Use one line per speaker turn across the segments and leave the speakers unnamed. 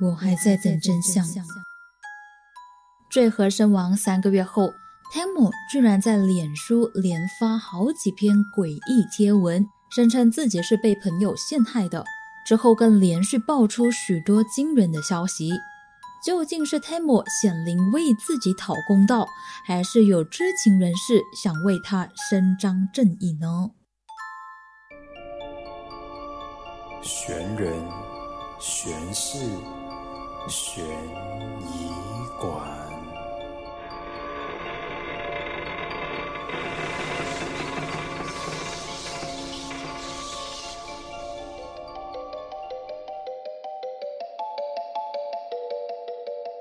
我还在等真相。坠河身亡三个月后，Tamo 居然在脸书连发好几篇诡异贴文，声称自己是被朋友陷害的。之后更连续爆出许多惊人的消息。究竟是 Tamo 显灵为自己讨公道，还是有知情人士想为他伸张正义呢？
悬人、悬事、悬疑馆。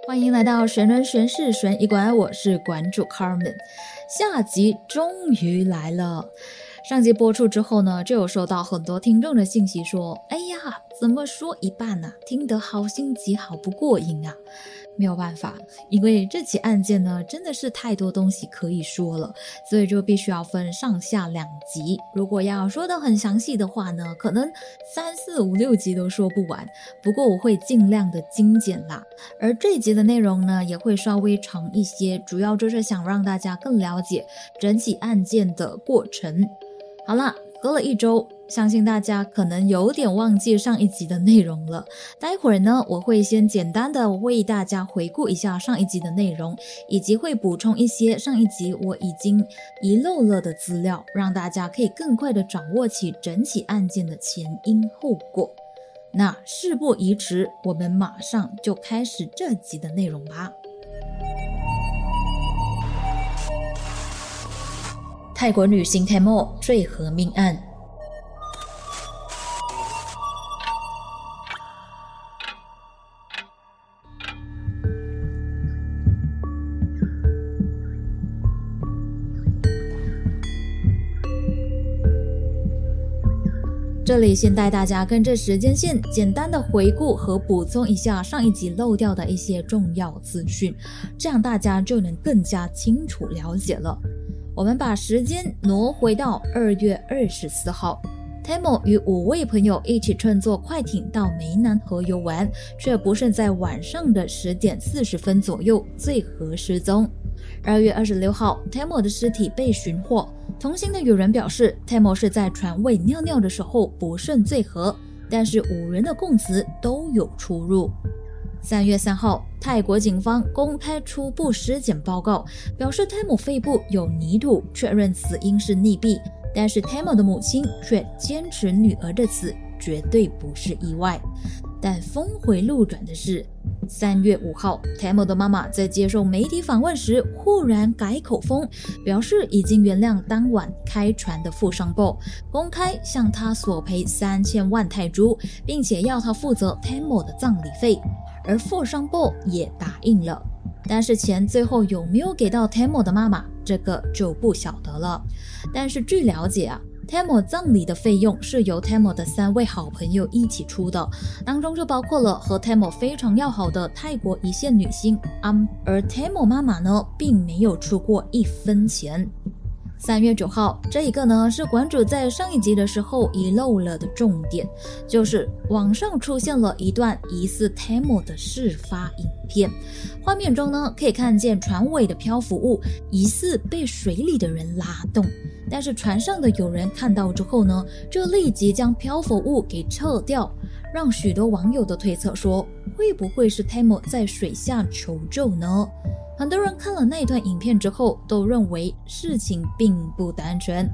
欢迎来到玄人玄事悬疑馆，我是馆主 Carmen。下集终于来了。上集播出之后呢，就有收到很多听众的信息，说：“哎呀，怎么说一半呢？听得好心急，好不过瘾啊！”没有办法，因为这起案件呢，真的是太多东西可以说了，所以就必须要分上下两集。如果要说的很详细的话呢，可能三四五六集都说不完。不过我会尽量的精简啦。而这集的内容呢，也会稍微长一些，主要就是想让大家更了解整起案件的过程。好了，隔了一周。相信大家可能有点忘记上一集的内容了。待会儿呢，我会先简单的为大家回顾一下上一集的内容，以及会补充一些上一集我已经遗漏了的资料，让大家可以更快的掌握起整起案件的前因后果。那事不宜迟，我们马上就开始这集的内容吧。泰国女星 Tamo 坠河命案。这里先带大家跟着时间线，简单的回顾和补充一下上一集漏掉的一些重要资讯，这样大家就能更加清楚了解了。我们把时间挪回到二月二十四号，Tamo 与五位朋友一起乘坐快艇到湄南河游玩，却不慎在晚上的十点四十分左右坠河失踪。二月二十六号，Tamo 的尸体被寻获。同行的友人表示，Tamo 是在船尾尿尿的时候不慎坠河，但是五人的供词都有出入。三月三号，泰国警方公开初步尸检报告，表示 Tamo 肺部有泥土，确认死因是溺毙。但是 Tamo 的母亲却坚持女儿的死绝对不是意外。但峰回路转的是，三月五号，Tamo 的妈妈在接受媒体访问时，忽然改口风，表示已经原谅当晚开船的富商 b 公开向他索赔三千万泰铢，并且要他负责 Tamo 的葬礼费，而富商 b 也答应了。但是钱最后有没有给到 Tamo 的妈妈，这个就不晓得了。但是据了解啊。Tamo 葬礼的费用是由 Tamo 的三位好朋友一起出的，当中就包括了和 Tamo 非常要好的泰国一线女星 Am，而 Tamo 妈妈呢，并没有出过一分钱。三月九号，这一个呢是馆主在上一集的时候遗漏了的重点，就是网上出现了一段疑似 Temo 的事发影片，画面中呢可以看见船尾的漂浮物疑似被水里的人拉动，但是船上的有人看到之后呢，就立即将漂浮物给撤掉，让许多网友的推测说，会不会是 Temo 在水下求救呢？很多人看了那段影片之后，都认为事情并不单纯。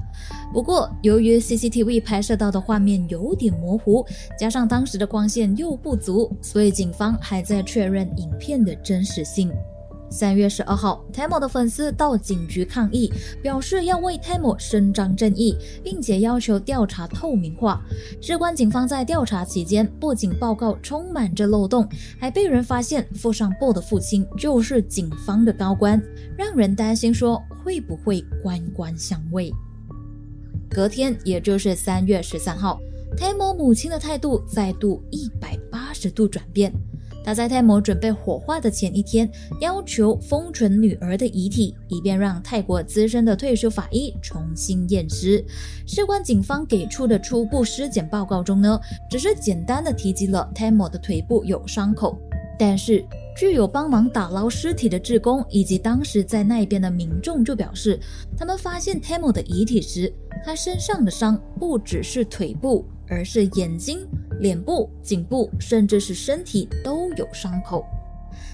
不过，由于 CCTV 拍摄到的画面有点模糊，加上当时的光线又不足，所以警方还在确认影片的真实性。三月十二号，Tamo 的粉丝到警局抗议，表示要为 Tamo 伸张正义，并且要求调查透明化。事关警方在调查期间，不仅报告充满着漏洞，还被人发现富上 b 的父亲就是警方的高官，让人担心说会不会官官相卫。隔天，也就是三月十三号，Tamo 母亲的态度再度一百八十度转变。他在泰摩准备火化的前一天，要求封存女儿的遗体，以便让泰国资深的退休法医重新验尸。事关警方给出的初步尸检报告中呢，只是简单的提及了泰摩的腿部有伤口，但是，具有帮忙打捞尸体的职工以及当时在那边的民众就表示，他们发现 Tamo 的遗体时，他身上的伤不只是腿部，而是眼睛、脸部、颈部，甚至是身体都有伤口。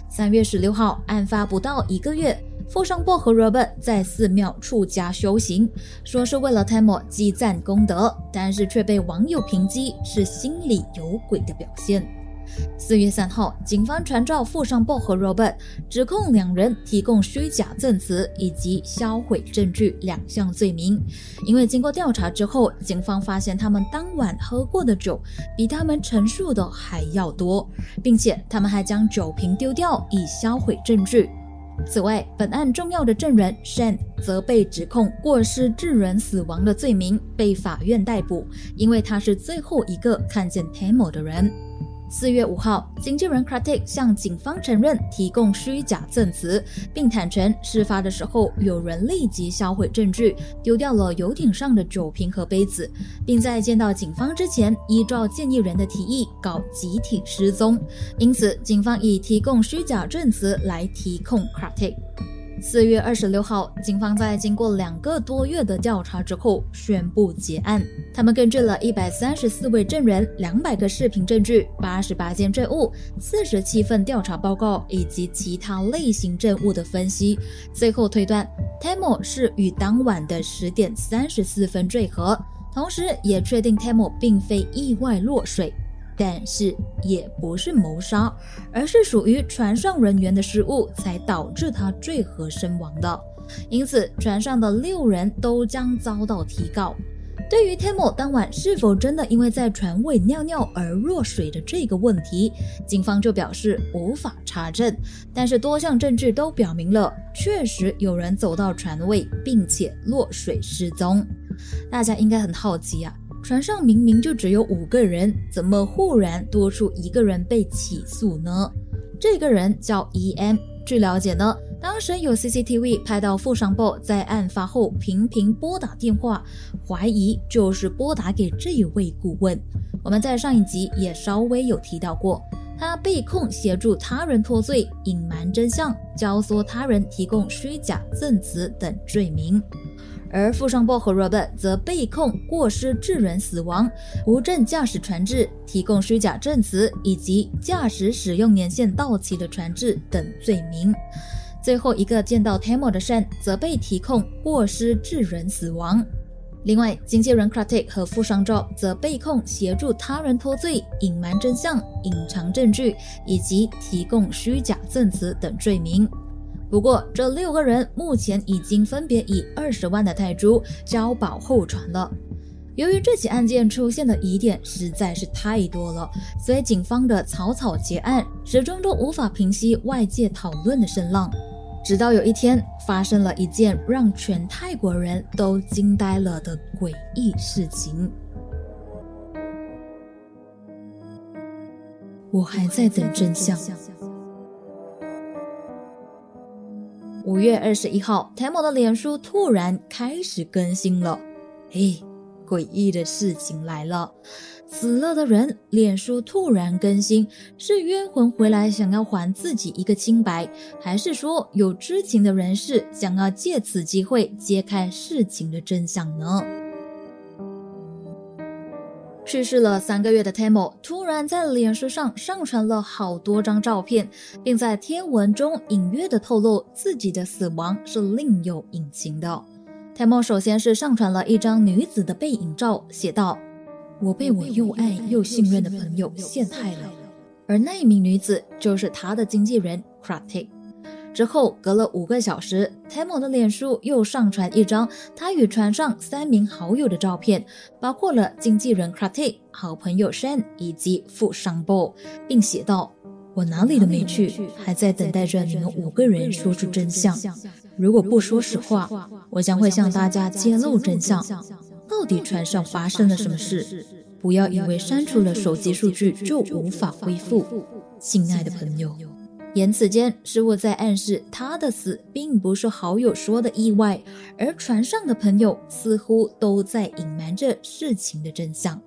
三月十六号，案发不到一个月，富商薄荷 Robert 在寺庙出家修行，说是为了 Tamo 积攒功德，但是却被网友评击是心里有鬼的表现。四月三号，警方传召富商 Bob 和 Robert，指控两人提供虚假证词以及销毁证据两项罪名。因为经过调查之后，警方发现他们当晚喝过的酒比他们陈述的还要多，并且他们还将酒瓶丢掉以销毁证据。此外，本案重要的证人 Shan 则被指控过失致人死亡的罪名，被法院逮捕，因为他是最后一个看见 Tamo 的人。四月五号，经纪人 Kratik 向警方承认提供虚假证词，并坦诚事发的时候有人立即销毁证据，丢掉了游艇上的酒瓶和杯子，并在见到警方之前依照建议人的提议搞集体失踪。因此，警方以提供虚假证词来提控 Kratik。四月二十六号，警方在经过两个多月的调查之后宣布结案。他们根据了一百三十四位证人、两百个视频证据、八十八件证物、四十七份调查报告以及其他类型证物的分析，最后推断 Tamo 是与当晚的十点三十四分坠河，同时也确定 Tamo 并非意外落水。但是也不是谋杀，而是属于船上人员的失误，才导致他坠河身亡的。因此，船上的六人都将遭到提告。对于 Tamo 当晚是否真的因为在船尾尿尿而落水的这个问题，警方就表示无法查证。但是多项证据都表明了，确实有人走到船尾并且落水失踪。大家应该很好奇啊。船上明明就只有五个人，怎么忽然多出一个人被起诉呢？这个人叫 E.M。据了解呢，当时有 CCTV 拍到富商 b 在案发后频频拨打电话，怀疑就是拨打给这一位顾问。我们在上一集也稍微有提到过，他被控协助他人脱罪、隐瞒真相、教唆他人提供虚假证词等罪名。而富商 b 和 Robert 则被控过失致人死亡、无证驾驶船只、提供虚假证词以及驾驶使用年限到期的船只等罪名。最后一个见到 Tamo 的 Shan 则被提控过失致人死亡。另外，经纪人 c r a t i c 和富商 Job 则被控协助他人脱罪、隐瞒真相、隐藏证据以及提供虚假证词等罪名。不过，这六个人目前已经分别以二十万的泰铢交保候传了。由于这起案件出现的疑点实在是太多了，所以警方的草草结案始终都无法平息外界讨论的声浪。直到有一天，发生了一件让全泰国人都惊呆了的诡异事情。我还在等真相。五月二十一号谭某的脸书突然开始更新了。嘿，诡异的事情来了！死了的人脸书突然更新，是冤魂回来想要还自己一个清白，还是说有知情的人士想要借此机会揭开事情的真相呢？去世了三个月的 Tamo 突然在脸书上上传了好多张照片，并在贴文中隐约的透露自己的死亡是另有隐情的。Tamo 首先是上传了一张女子的背影照，写道：“我被我又爱又信任的朋友陷害了。”而那一名女子就是他的经纪人 Kratik。之后，隔了五个小时，Temo 的脸书又上传一张他与船上三名好友的照片，包括了经纪人 Kratik、好朋友 Shan 以及富商 Bo，并写道：“我哪里都没去，还在等待着你们五个人说出真相。如果不说实话，我将会向大家揭露真相。到底船上发生了什么事？不要以为删除了手机数据就无法恢复，亲爱的朋友。”言辞间，似乎在暗示他的死并不是好友说的意外，而船上的朋友似乎都在隐瞒着事情的真相。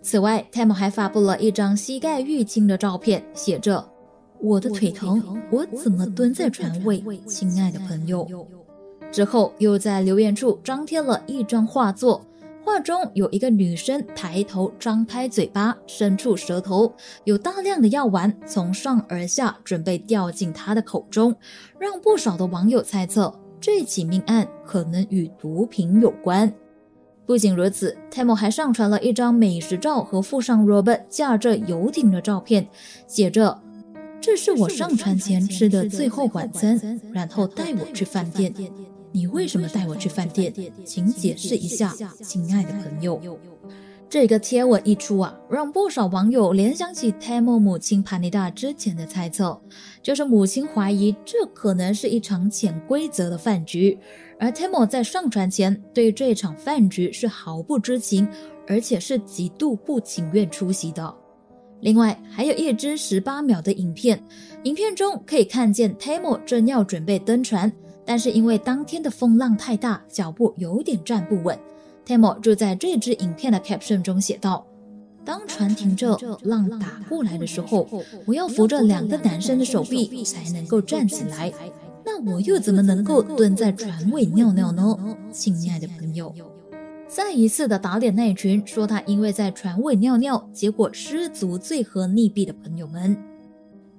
此外，Tam 还发布了一张膝盖淤青的照片，写着：“我的腿疼，我怎么蹲在船尾？亲爱的朋友。之后又在留言处张贴了一张画作，画中有一个女生抬头张开嘴巴，伸出舌头，有大量的药丸从上而下准备掉进她的口中，让不少的网友猜测这起命案可能与毒品有关。不仅如此，Temo 还上传了一张美食照和附上 Robert 驾着游艇的照片，写着：“这是我上船前吃的最后晚餐，然后带我去饭店。”你为什么带我去饭店？请解释一下，亲爱的朋友。这个贴文一出啊，让不少网友联想起 Temo 母亲帕尼达之前的猜测，就是母亲怀疑这可能是一场潜规则的饭局，而 Temo 在上船前对这场饭局是毫不知情，而且是极度不情愿出席的。另外，还有一支十八秒的影片，影片中可以看见 Temo 正要准备登船。但是因为当天的风浪太大，脚步有点站不稳。Temo 就在这支影片的 caption 中写道：“当船停着，浪打过来的时候，我要扶着两个男生的手臂才能够站起来。那我又怎么能够蹲在船尾尿尿呢？”亲爱的朋友，再一次的打脸那群说他因为在船尾尿尿，结果失足坠河溺毙的朋友们。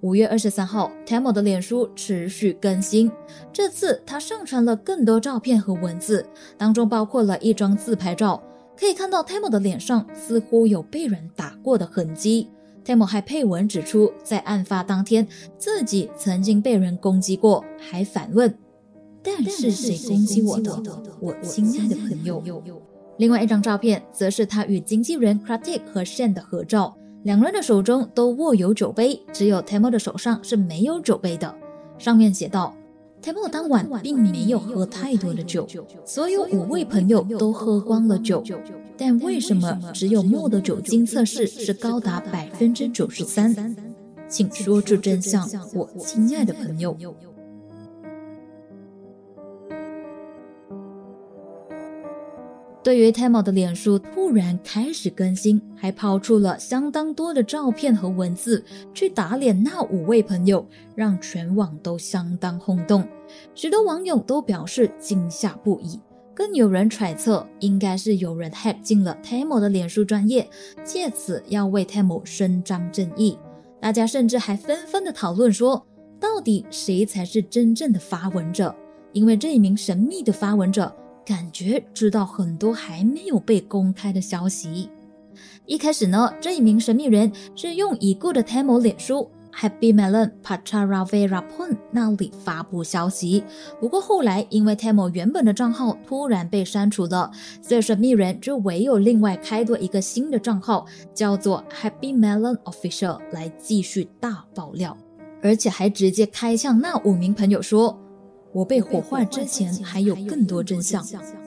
五月二十三号，Temo 的脸书持续更新。这次他上传了更多照片和文字，当中包括了一张自拍照，可以看到 Temo 的脸上似乎有被人打过的痕迹。Temo 还配文指出，在案发当天自己曾经被人攻击过，还反问：“但是谁攻击我的？我亲爱的朋友。”另外一张照片则是他与经纪人 Kratik 和 Shen 的合照。两人的手中都握有酒杯，只有 Temo 的手上是没有酒杯的。上面写道：Temo 当晚并没有喝太多的酒，所有五位朋友都喝光了酒。但为什么只有莫的酒精测试是高达百分之九十三？请说出真相，我亲爱的朋友。对于 Temo 的脸书突然开始更新，还抛出了相当多的照片和文字去打脸那五位朋友，让全网都相当轰动。许多网友都表示惊吓不已，更有人揣测应该是有人 hack 进了 Temo 的脸书专业，借此要为 Temo 伸张正义。大家甚至还纷纷的讨论说，到底谁才是真正的发文者？因为这一名神秘的发文者。感觉知道很多还没有被公开的消息。一开始呢，这一名神秘人是用已故的 Temo 脸书 Happy Melon Pacharaveraphun 那里发布消息。不过后来因为 Temo 原本的账号突然被删除了，所以神秘人就唯有另外开多一个新的账号，叫做 Happy Melon Official 来继续大爆料，而且还直接开向那五名朋友说。我被火化之前还有更多真相，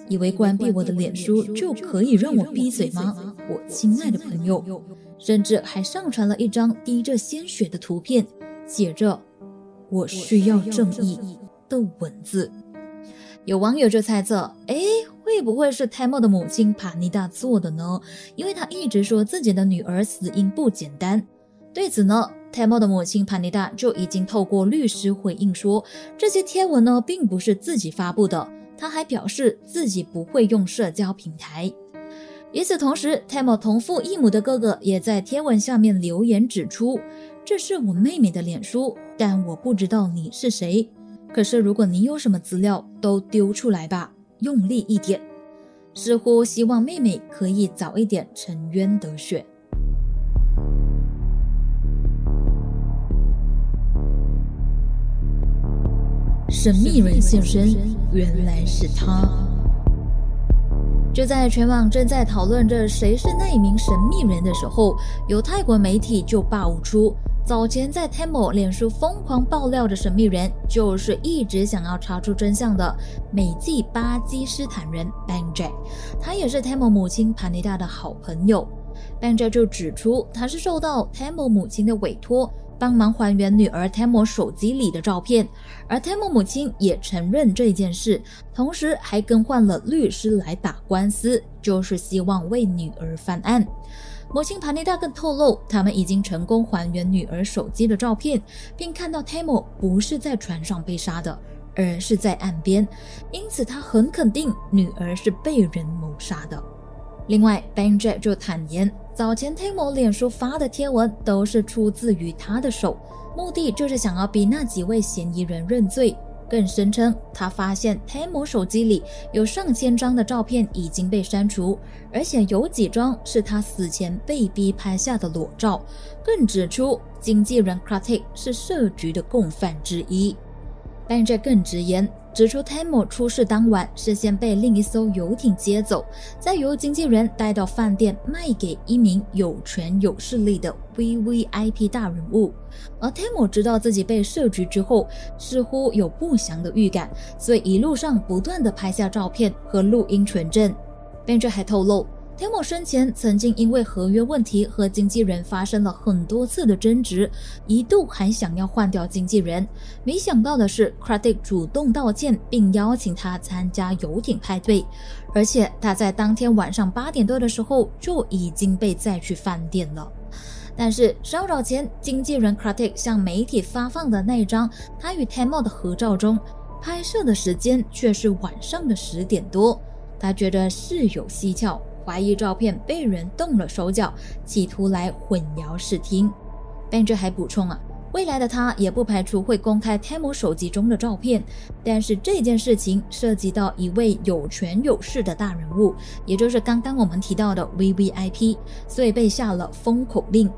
以为关闭我的脸书就可以让我闭嘴吗？我亲爱的朋友，甚至还上传了一张滴着鲜血的图片，写着“我需要正义”的文字。有网友就猜测，哎，会不会是泰莫的母亲帕尼达做的呢？因为他一直说自己的女儿死因不简单。对此呢？泰莫的母亲潘妮达就已经透过律师回应说，这些贴文呢并不是自己发布的。他还表示自己不会用社交平台。与此同时，泰莫同父异母的哥哥也在贴文下面留言指出：“这是我妹妹的脸书，但我不知道你是谁。可是如果你有什么资料，都丢出来吧，用力一点。”似乎希望妹妹可以早一点沉冤得雪。神秘人现身，原来是他。就在全网正在讨论着谁是那一名神秘人的时候，有泰国媒体就爆出，早前在 Temo 脸书疯狂爆料的神秘人，就是一直想要查出真相的美籍巴基斯坦人 Bang Jack。他也是 Temo 母亲潘妮达的好朋友。Bang Jack 就指出，他是受到 Temo 母亲的委托。帮忙还原女儿 Temo 手机里的照片，而 Temo 母亲也承认这件事，同时还更换了律师来打官司，就是希望为女儿翻案。母亲帕尼达更透露，他们已经成功还原女儿手机的照片，并看到 Tamo 不是在船上被杀的，而是在岸边，因此他很肯定女儿是被人谋杀的。另外，Benjack 就坦言，早前 Timo 脸书发的贴文都是出自于他的手，目的就是想要逼那几位嫌疑人认罪。更声称，他发现 Timo 手机里有上千张的照片已经被删除，而且有几张是他死前被逼拍下的裸照。更指出，经纪人 Kratik 是设局的共犯之一。但这更直言。指出，Tamo 出事当晚是先被另一艘游艇接走，再由经纪人带到饭店卖给一名有权有势力的 VVIP 大人物。而 Tamo 知道自己被设局之后，似乎有不祥的预感，所以一路上不断的拍下照片和录音存证。Benj 还透露。Tamo 生前曾经因为合约问题和经纪人发生了很多次的争执，一度还想要换掉经纪人。没想到的是 c r a d i c 主动道歉，并邀请他参加游艇派对，而且他在当天晚上八点多的时候就已经被载去饭店了。但是稍早前，经纪人 c r a d i c 向媒体发放的那一张他与 Tamo 的合照中，拍摄的时间却是晚上的十点多。他觉得事有蹊跷。怀疑照片被人动了手脚，企图来混淆视听。Benji 还补充啊，未来的他也不排除会公开 Tamo 手机中的照片，但是这件事情涉及到一位有权有势的大人物，也就是刚刚我们提到的 VVIP，所以被下了封口令。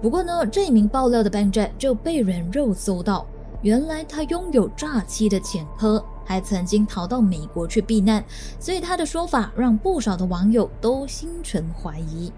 不过呢，这一名爆料的 Ben j 就被人肉搜到，原来他拥有诈欺的前科。还曾经逃到美国去避难，所以他的说法让不少的网友都心存怀疑。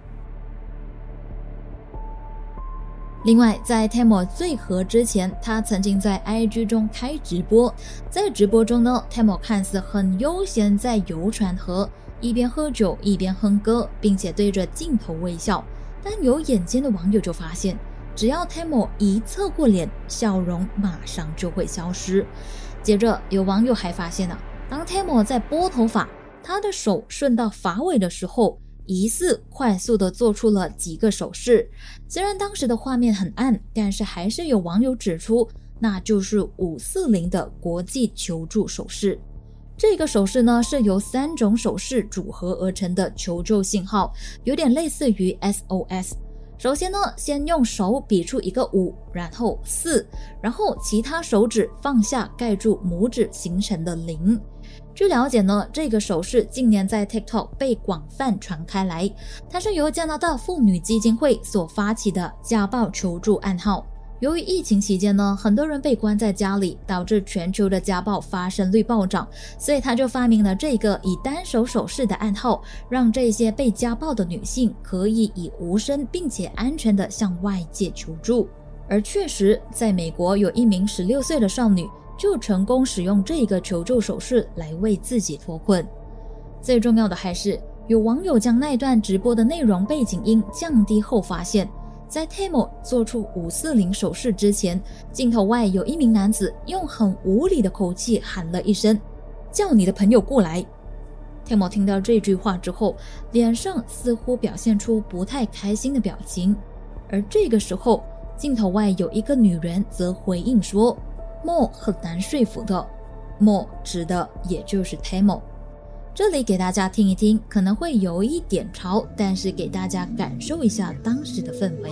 另外，在 Temo 最合之前，他曾经在 IG 中开直播，在直播中呢，Temo 看似很悠闲，在游船河一边喝酒一边哼歌，并且对着镜头微笑。但有眼尖的网友就发现，只要 Temo 一侧过脸，笑容马上就会消失。接着，有网友还发现了，当 Tamo 在拨头发，他的手顺到发尾的时候，疑似快速的做出了几个手势。虽然当时的画面很暗，但是还是有网友指出，那就是五四零的国际求助手势。这个手势呢，是由三种手势组合而成的求救信号，有点类似于 SOS。首先呢，先用手比出一个五，然后四，然后其他手指放下盖住拇指形成的零。据了解呢，这个手势近年在 TikTok 被广泛传开来，它是由加拿大妇女基金会所发起的家暴求助暗号。由于疫情期间呢，很多人被关在家里，导致全球的家暴发生率暴涨，所以他就发明了这个以单手手势的暗号，让这些被家暴的女性可以以无声并且安全的向外界求助。而确实，在美国有一名十六岁的少女就成功使用这个求救手势来为自己脱困。最重要的还是，有网友将那段直播的内容背景音降低后发现。在 Tamo 做出五四零手势之前，镜头外有一名男子用很无理的口气喊了一声：“叫你的朋友过来。”Tamo 听到这句话之后，脸上似乎表现出不太开心的表情。而这个时候，镜头外有一个女人则回应说莫很难说服的。莫指的也就是 Tamo。这里给大家听一听，可能会有一点潮，但是给大家感受一下当时的氛围。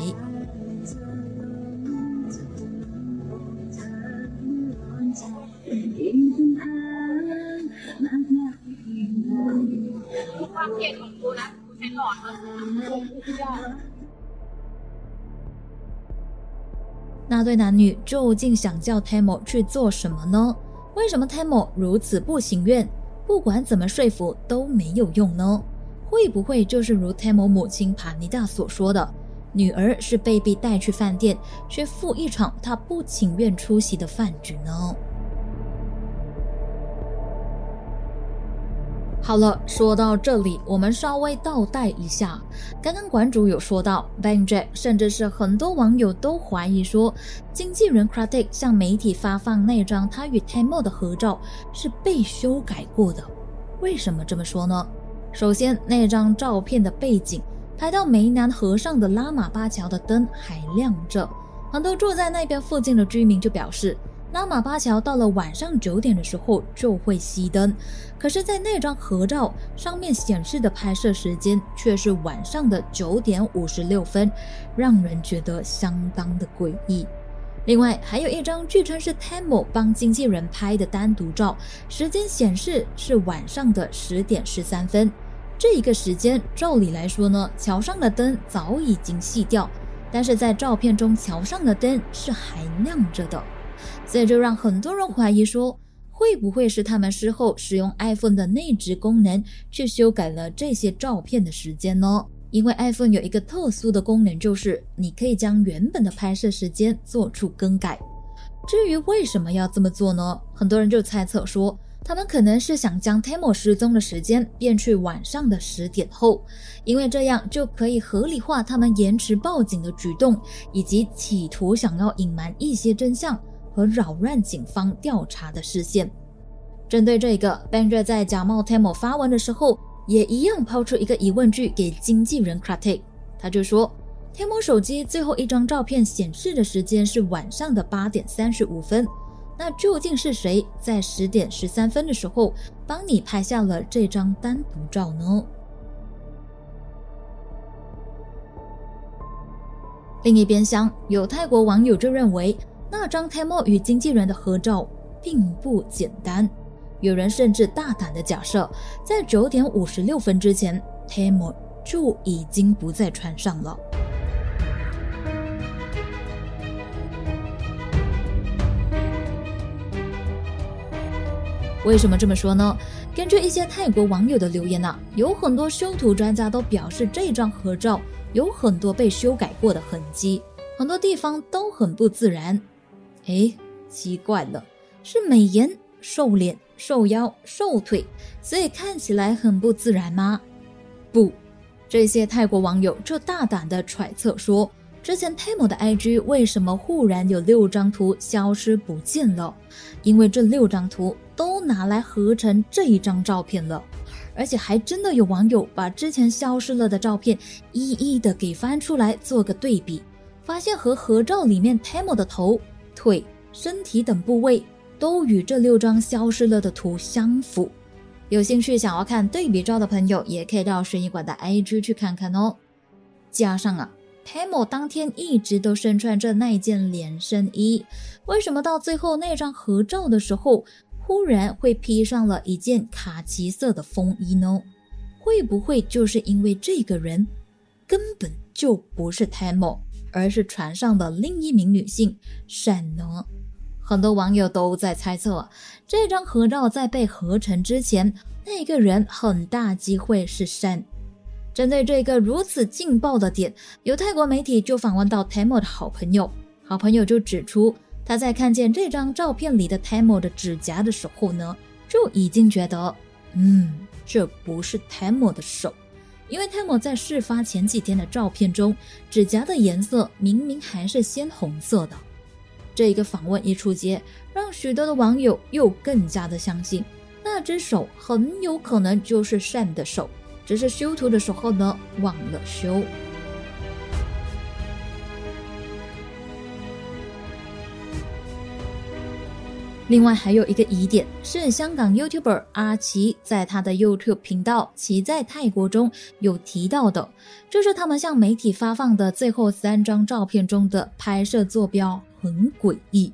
那对男女究竟想叫 Tamo 去做什么呢？为什么 Tamo 如此不情愿？不管怎么说服都没有用呢？会不会就是如 t a m 母亲帕尼达所说的，女儿是被逼带去饭店，却赴一场她不情愿出席的饭局呢？好了，说到这里，我们稍微倒带一下。刚刚馆主有说到，Benjack，甚至是很多网友都怀疑说，经纪人 Kratik 向媒体发放那张他与 Tamo 的合照是被修改过的。为什么这么说呢？首先，那张照片的背景拍到湄南河上的拉玛巴桥的灯还亮着。很多住在那边附近的居民就表示，拉玛巴桥到了晚上九点的时候就会熄灯。可是，在那张合照上面显示的拍摄时间却是晚上的九点五十六分，让人觉得相当的诡异。另外，还有一张据称是 Temo 帮经纪人拍的单独照，时间显示是晚上的十点十三分。这一个时间，照理来说呢，桥上的灯早已经熄掉。但是在照片中，桥上的灯是还亮着的，所以就让很多人怀疑说，会不会是他们事后使用 iPhone 的内置功能去修改了这些照片的时间呢？因为 iPhone 有一个特殊的功能，就是你可以将原本的拍摄时间做出更改。至于为什么要这么做呢？很多人就猜测说。他们可能是想将 Tamo 失踪的时间变去晚上的十点后，因为这样就可以合理化他们延迟报警的举动，以及企图想要隐瞒一些真相和扰乱警方调查的视线。针对这个 b a n j e 在假冒 Temo 发文的时候，也一样抛出一个疑问句给经纪人 Kratik，他就说，Temo 手机最后一张照片显示的时间是晚上的八点三十五分。”那究竟是谁在十点十三分的时候帮你拍下了这张单独照呢？另一边厢，有泰国网友就认为那张 Tamo 与经纪人的合照并不简单，有人甚至大胆的假设，在九点五十六分之前，Tamo 就已经不在船上了。为什么这么说呢？根据一些泰国网友的留言呐，有很多修图专家都表示这张合照有很多被修改过的痕迹，很多地方都很不自然。哎，奇怪了，是美颜、瘦脸、瘦腰、瘦腿，所以看起来很不自然吗？不，这些泰国网友就大胆的揣测说，之前 Tamo 的 IG 为什么忽然有六张图消失不见了？因为这六张图。都拿来合成这一张照片了，而且还真的有网友把之前消失了的照片一一的给翻出来做个对比，发现和合照里面 Tamo 的头、腿、身体等部位都与这六张消失了的图相符。有兴趣想要看对比照的朋友，也可以到悬疑馆的 IG 去看看哦。加上啊，Tamo 当天一直都身穿着那件连身衣，为什么到最后那张合照的时候？忽然会披上了一件卡其色的风衣呢？会不会就是因为这个人根本就不是 Tamo，而是船上的另一名女性闪呢？很多网友都在猜测，这张合照在被合成之前，那个人很大机会是闪。针对这个如此劲爆的点，有泰国媒体就访问到 Tamo 的好朋友，好朋友就指出。他在看见这张照片里的 Tamo 的指甲的时候呢，就已经觉得，嗯，这不是 Tamo 的手，因为 Temo 在事发前几天的照片中，指甲的颜色明明还是鲜红色的。这一个访问一出街，让许多的网友又更加的相信，那只手很有可能就是善的手，只是修图的时候呢忘了修。另外还有一个疑点是，香港 YouTuber 阿奇在他的 YouTube 频道《其在泰国》中有提到的，就是他们向媒体发放的最后三张照片中的拍摄坐标很诡异。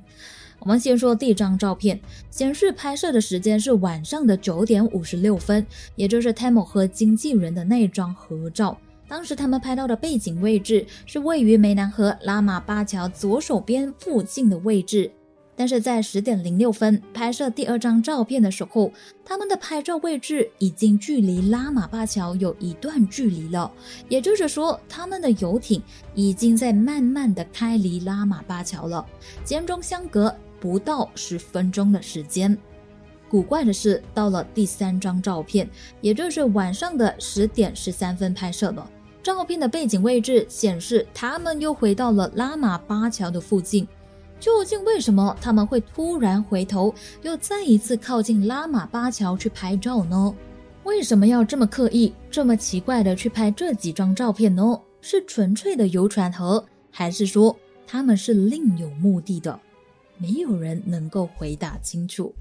我们先说第一张照片，显示拍摄的时间是晚上的九点五十六分，也就是 Temo 和经纪人的那张合照。当时他们拍到的背景位置是位于湄南河拉玛巴桥左手边附近的位置。但是在十点零六分拍摄第二张照片的时候，他们的拍照位置已经距离拉玛巴桥有一段距离了，也就是说，他们的游艇已经在慢慢的开离拉玛巴桥了，间中相隔不到十分钟的时间。古怪的是，到了第三张照片，也就是晚上的十点十三分拍摄了，照片的背景位置显示他们又回到了拉玛巴桥的附近。究竟为什么他们会突然回头，又再一次靠近拉玛巴桥去拍照呢？为什么要这么刻意、这么奇怪的去拍这几张照片呢？是纯粹的游船河，还是说他们是另有目的的？没有人能够回答清楚。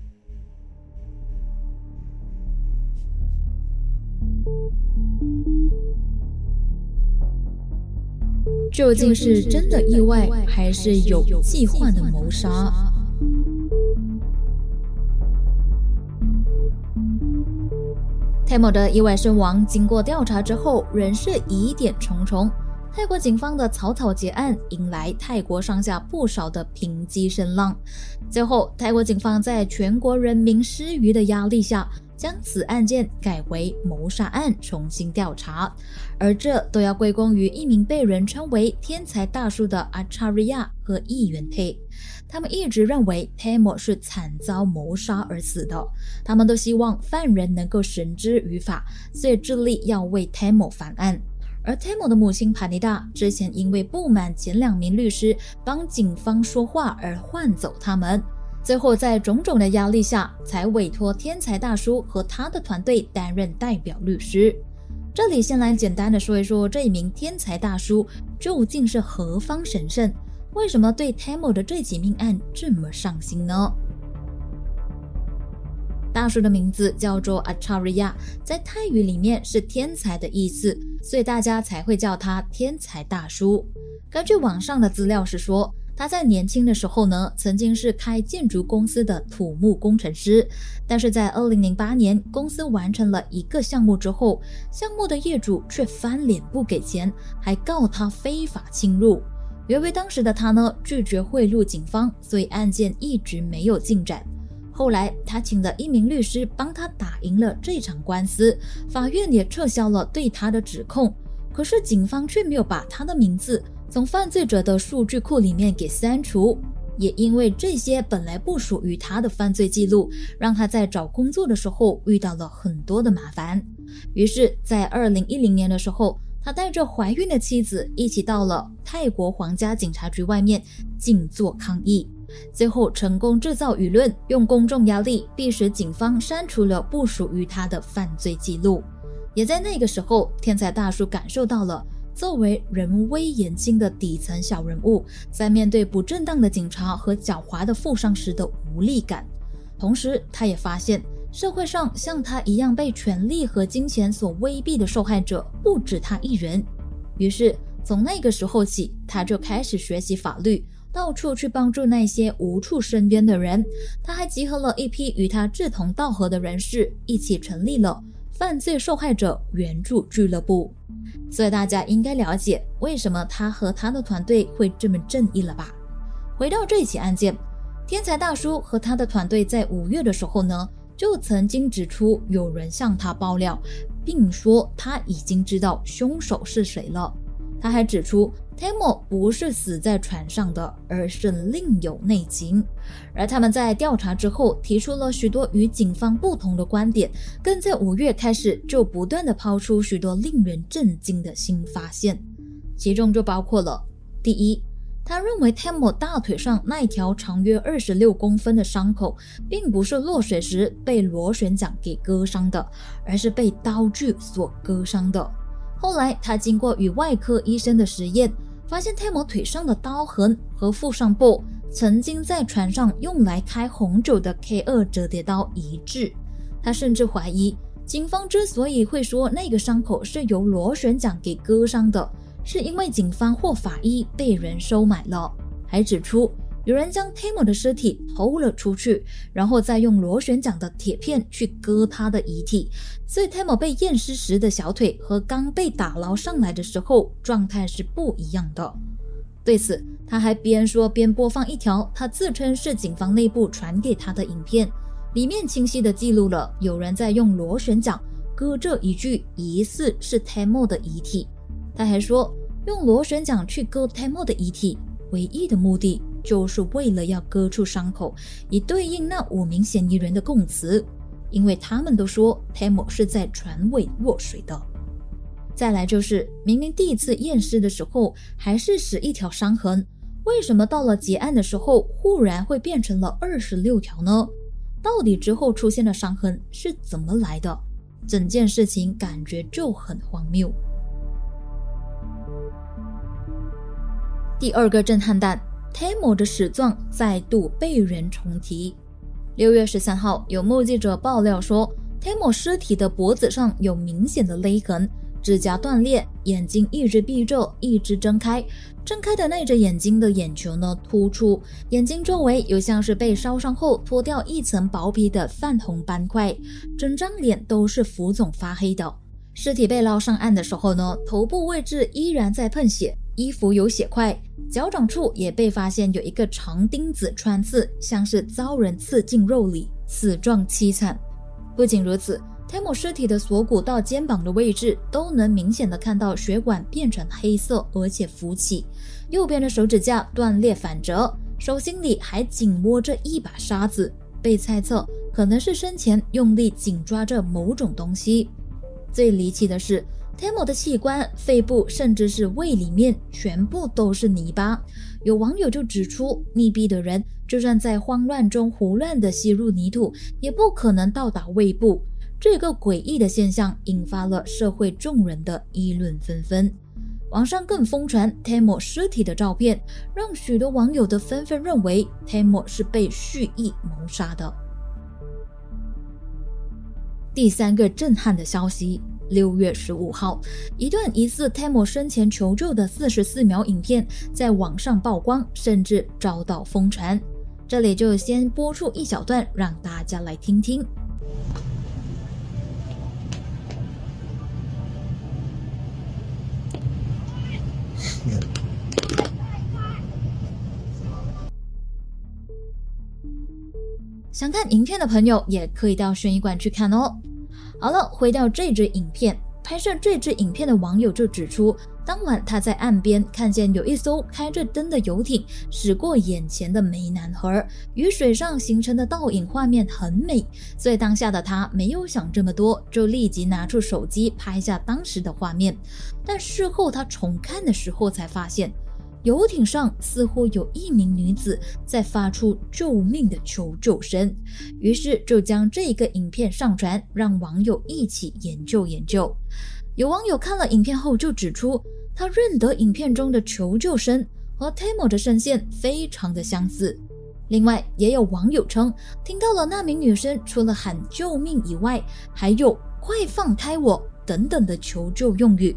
究竟是真的意外，还是有计划的谋杀？泰某的意外身亡，经过调查之后，仍是疑点重重。泰国警方的草草结案，引来泰国上下不少的抨击声浪。最后，泰国警方在全国人民施予的压力下，将此案件改为谋杀案，重新调查。而这都要归功于一名被人称为“天才大叔”的阿查瑞亚和议员佩。他们一直认为 Tamo 是惨遭谋杀而死的，他们都希望犯人能够绳之于法，所以致力要为 Tamo 翻案。而 Tamo 的母亲帕尼达之前因为不满前两名律师帮警方说话而换走他们，最后在种种的压力下，才委托天才大叔和他的团队担任代表律师。这里先来简单的说一说这一名天才大叔究竟是何方神圣。为什么对 Tamo 的这起命案这么上心呢？大叔的名字叫做 Acharya，在泰语里面是天才的意思，所以大家才会叫他天才大叔。根据网上的资料是说，他在年轻的时候呢，曾经是开建筑公司的土木工程师，但是在2008年公司完成了一个项目之后，项目的业主却翻脸不给钱，还告他非法侵入。由于当时的他呢拒绝贿赂警方，所以案件一直没有进展。后来他请了一名律师帮他打赢了这场官司，法院也撤销了对他的指控。可是警方却没有把他的名字从犯罪者的数据库里面给删除。也因为这些本来不属于他的犯罪记录，让他在找工作的时候遇到了很多的麻烦。于是，在二零一零年的时候。他带着怀孕的妻子一起到了泰国皇家警察局外面静坐抗议，最后成功制造舆论，用公众压力逼使警方删除了不属于他的犯罪记录。也在那个时候，天才大叔感受到了作为人微言轻的底层小人物，在面对不正当的警察和狡猾的富商时的无力感。同时，他也发现。社会上像他一样被权力和金钱所威逼的受害者不止他一人，于是从那个时候起，他就开始学习法律，到处去帮助那些无处伸冤的人。他还集合了一批与他志同道合的人士，一起成立了犯罪受害者援助俱乐部。所以大家应该了解为什么他和他的团队会这么正义了吧？回到这起案件，天才大叔和他的团队在五月的时候呢？就曾经指出有人向他爆料，并说他已经知道凶手是谁了。他还指出，Tamo 不是死在船上的，而是另有内情。而他们在调查之后，提出了许多与警方不同的观点，更在五月开始就不断的抛出许多令人震惊的新发现，其中就包括了第一。他认为 Tamo 大腿上那条长约二十六公分的伤口，并不是落水时被螺旋桨给割伤的，而是被刀具所割伤的。后来，他经过与外科医生的实验，发现泰摩腿上的刀痕和腹上部曾经在船上用来开红酒的 K 二折叠刀一致。他甚至怀疑，警方之所以会说那个伤口是由螺旋桨给割伤的。是因为警方或法医被人收买了，还指出有人将 Tamo 的尸体偷了出去，然后再用螺旋桨的铁片去割他的遗体，所以 Tamo 被验尸时的小腿和刚被打捞上来的时候状态是不一样的。对此，他还边说边播放一条他自称是警方内部传给他的影片，里面清晰的记录了有人在用螺旋桨割这一具疑似是 Tamo 的遗体。他还说，用螺旋桨去割 Tamo 的遗体，唯一的目的就是为了要割出伤口，以对应那五名嫌疑人的供词，因为他们都说 Tamo 是在船尾落水的。再来就是，明明第一次验尸的时候还是十一条伤痕，为什么到了结案的时候忽然会变成了二十六条呢？到底之后出现的伤痕是怎么来的？整件事情感觉就很荒谬。第二个震撼弹，Tamo 的死状再度被人重提。六月十三号，有目击者爆料说，Tamo 尸体的脖子上有明显的勒痕，指甲断裂，眼睛一直闭着，一直睁开，睁开的那只眼睛的眼球呢突出，眼睛周围有像是被烧伤后脱掉一层薄皮的泛红斑块，整张脸都是浮肿发黑的。尸体被捞上岸的时候呢，头部位置依然在喷血。衣服有血块，脚掌处也被发现有一个长钉子穿刺，像是遭人刺进肉里，死状凄惨。不仅如此，Tamo 尸体的锁骨到肩膀的位置都能明显的看到血管变成黑色，而且浮起。右边的手指甲断裂反折，手心里还紧握着一把沙子，被猜测可能是生前用力紧抓着某种东西。最离奇的是。Temo 的器官、肺部，甚至是胃里面，全部都是泥巴。有网友就指出，溺毙的人就算在慌乱中胡乱地吸入泥土，也不可能到达胃部。这个诡异的现象引发了社会众人的议论纷纷。网上更疯传 Temo 尸体的照片，让许多网友都纷纷认为 Temo 是被蓄意谋杀的。第三个震撼的消息。六月十五号，一段疑似 Tamo 生前求救的四十四秒影片在网上曝光，甚至遭到疯传。这里就先播出一小段，让大家来听听。想看影片的朋友，也可以到悬疑馆去看哦。好了，回到这支影片，拍摄这支影片的网友就指出，当晚他在岸边看见有一艘开着灯的游艇驶过眼前的湄南河，与水上形成的倒影画面很美，所以当下的他没有想这么多，就立即拿出手机拍下当时的画面。但事后他重看的时候才发现。游艇上似乎有一名女子在发出救命的求救声，于是就将这个影片上传，让网友一起研究研究。有网友看了影片后就指出，他认得影片中的求救声和 Tamo 的声线非常的相似。另外，也有网友称听到了那名女生除了喊救命以外，还有快放开我等等的求救用语。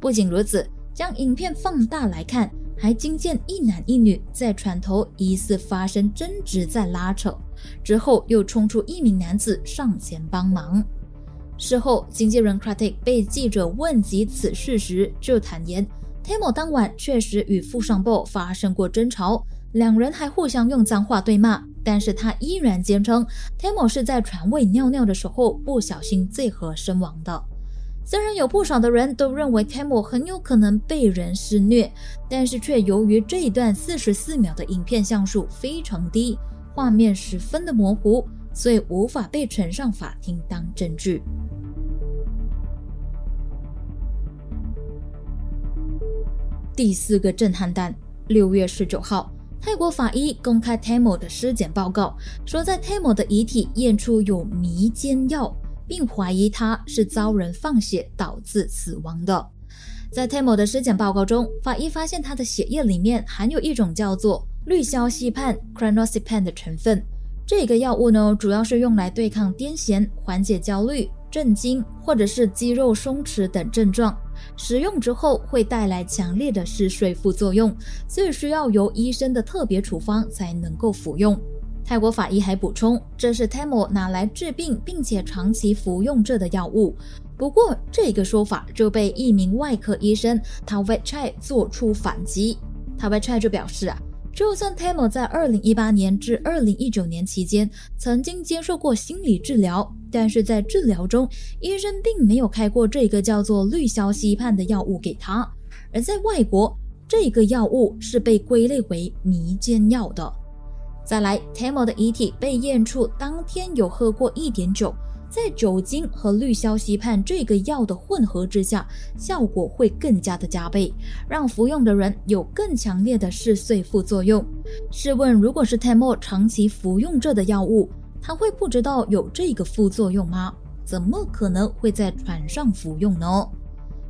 不仅如此，将影片放大来看。还惊见一男一女在船头疑似发生争执，在拉扯，之后又冲出一名男子上前帮忙。事后，经纪人 Kratik 被记者问及此事时，就坦言，Tamo 当晚确实与富商 b 发生过争吵，两人还互相用脏话对骂，但是他依然坚称 Tamo 是在船尾尿尿的时候不小心坠河身亡的。虽然有不少的人都认为 Tamo 很有可能被人施虐，但是却由于这一段四十四秒的影片像素非常低，画面十分的模糊，所以无法被呈上法庭当证据。第四个震撼弹，六月十九号，泰国法医公开 Tamo 的尸检报告，说在 Tamo 的遗体验出有迷奸药。并怀疑他是遭人放血导致死亡的。在 Tamo 的尸检报告中，法医发现他的血液里面含有一种叫做氯硝西泮 c r a n o s i p a n 的成分。这个药物呢，主要是用来对抗癫痫、缓解焦虑、震惊或者是肌肉松弛等症状。使用之后会带来强烈的嗜睡副作用，所以需要由医生的特别处方才能够服用。泰国法医还补充，这是 Tamo 拿来治病并且长期服用着的药物。不过，这个说法就被一名外科医生 Tawet Chai 做出反击。Tawet Chai 就表示啊，就算 Tamo 在2018年至2019年期间曾经接受过心理治疗，但是在治疗中，医生并没有开过这个叫做氯硝西泮的药物给他。而在外国，这个药物是被归类为迷奸药的。再来，Tamo 的遗体被验出当天有喝过一点酒，在酒精和氯硝西泮这个药的混合之下，效果会更加的加倍，让服用的人有更强烈的嗜睡副作用。试问，如果是 Tamo 长期服用这的药物，他会不知道有这个副作用吗？怎么可能会在船上服用呢？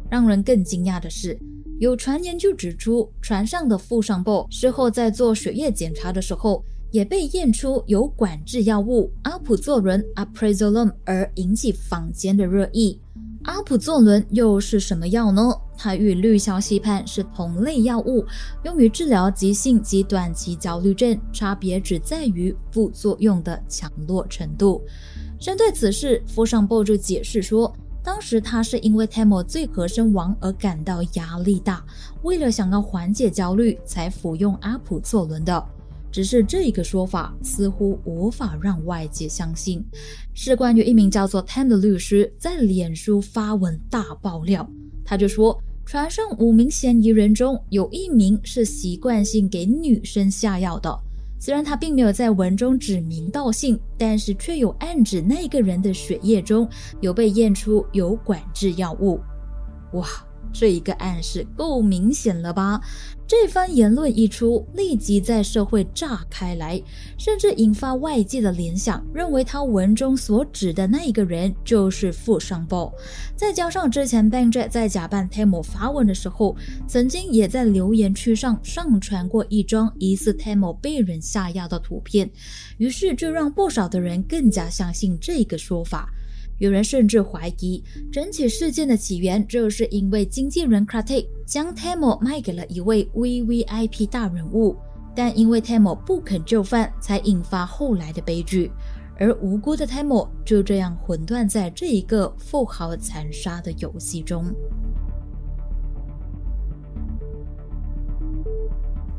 让人更惊讶的是，有传言就指出，船上的副上部事后在做血液检查的时候，也被验出有管制药物阿普唑仑 （Aprazolam） 而引起坊间的热议。阿普唑仑又是什么药呢？它与氯硝西泮是同类药物，用于治疗急性及短期焦虑症，差别只在于副作用的强弱程度。针对此事，夫上部就解释说，当时他是因为 Tamo 最合身亡而感到压力大，为了想要缓解焦虑，才服用阿普唑仑的。只是这个说法似乎无法让外界相信。事关于一名叫做 Tan 的律师在脸书发文大爆料，他就说，船上五名嫌疑人中有一名是习惯性给女生下药的。虽然他并没有在文中指名道姓，但是却有暗指那个人的血液中有被验出有管制药物。哇！这一个暗示够明显了吧？这番言论一出，立即在社会炸开来，甚至引发外界的联想，认为他文中所指的那一个人就是富商报。再加上之前 b a n j 在假扮 Tamo 发文的时候，曾经也在留言区上上传过一张疑似 Tamo 被人下药的图片，于是就让不少的人更加相信这个说法。有人甚至怀疑，整起事件的起源就是因为经纪人 Kratik 将 Tamo 卖给了一位 VVIP 大人物，但因为 Tamo 不肯就范，才引发后来的悲剧。而无辜的 Tamo 就这样混乱在这一个富豪残杀的游戏中。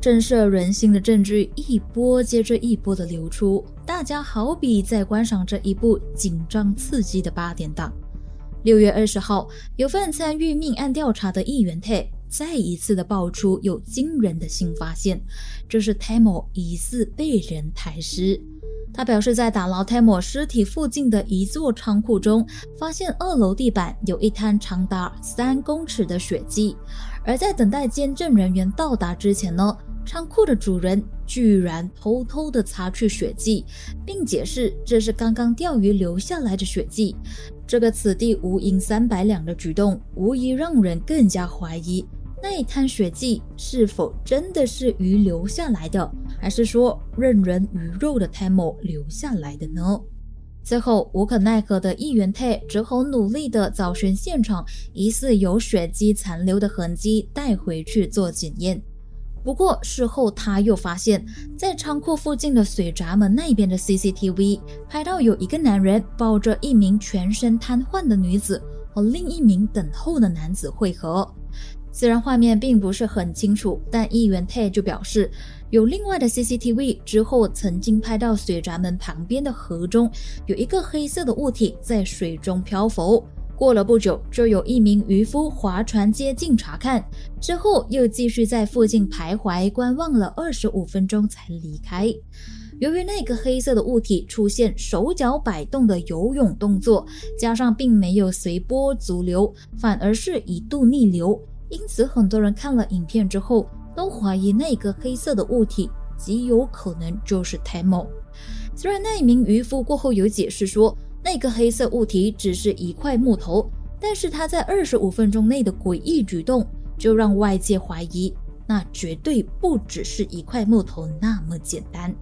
震慑人心的证据一波接着一波的流出，大家好比在观赏这一部紧张刺激的八点档。六月二十号，有份参与命案调查的议员 T 再一次的爆出有惊人的新发现，这是 Tamo 疑似被人抬尸。他表示，在打捞 Tamo 尸体附近的一座仓库中，发现二楼地板有一滩长达三公尺的血迹，而在等待监证人员到达之前呢？仓库的主人居然偷偷地擦去血迹，并解释这是刚刚钓鱼留下来的血迹。这个此地无银三百两的举动，无疑让人更加怀疑那一滩血迹是否真的是鱼留下来的，还是说任人鱼肉的 Tamo 留下来的呢？最后无可奈何的议员泰只好努力地找寻现场疑似有血迹残留的痕迹，带回去做检验。不过事后他又发现，在仓库附近的水闸门那边的 CCTV 拍到有一个男人抱着一名全身瘫痪的女子和另一名等候的男子汇合。虽然画面并不是很清楚，但议员 Ted 就表示，有另外的 CCTV 之后曾经拍到水闸门旁边的河中有一个黑色的物体在水中漂浮。过了不久，就有一名渔夫划船接近查看，之后又继续在附近徘徊观望了二十五分钟才离开。由于那个黑色的物体出现手脚摆动的游泳动作，加上并没有随波逐流，反而是一度逆流，因此很多人看了影片之后都怀疑那个黑色的物体极有可能就是 Tamo。虽然那一名渔夫过后有解释说。那个黑色物体只是一块木头，但是他在二十五分钟内的诡异举动，就让外界怀疑，那绝对不只是一块木头那么简单。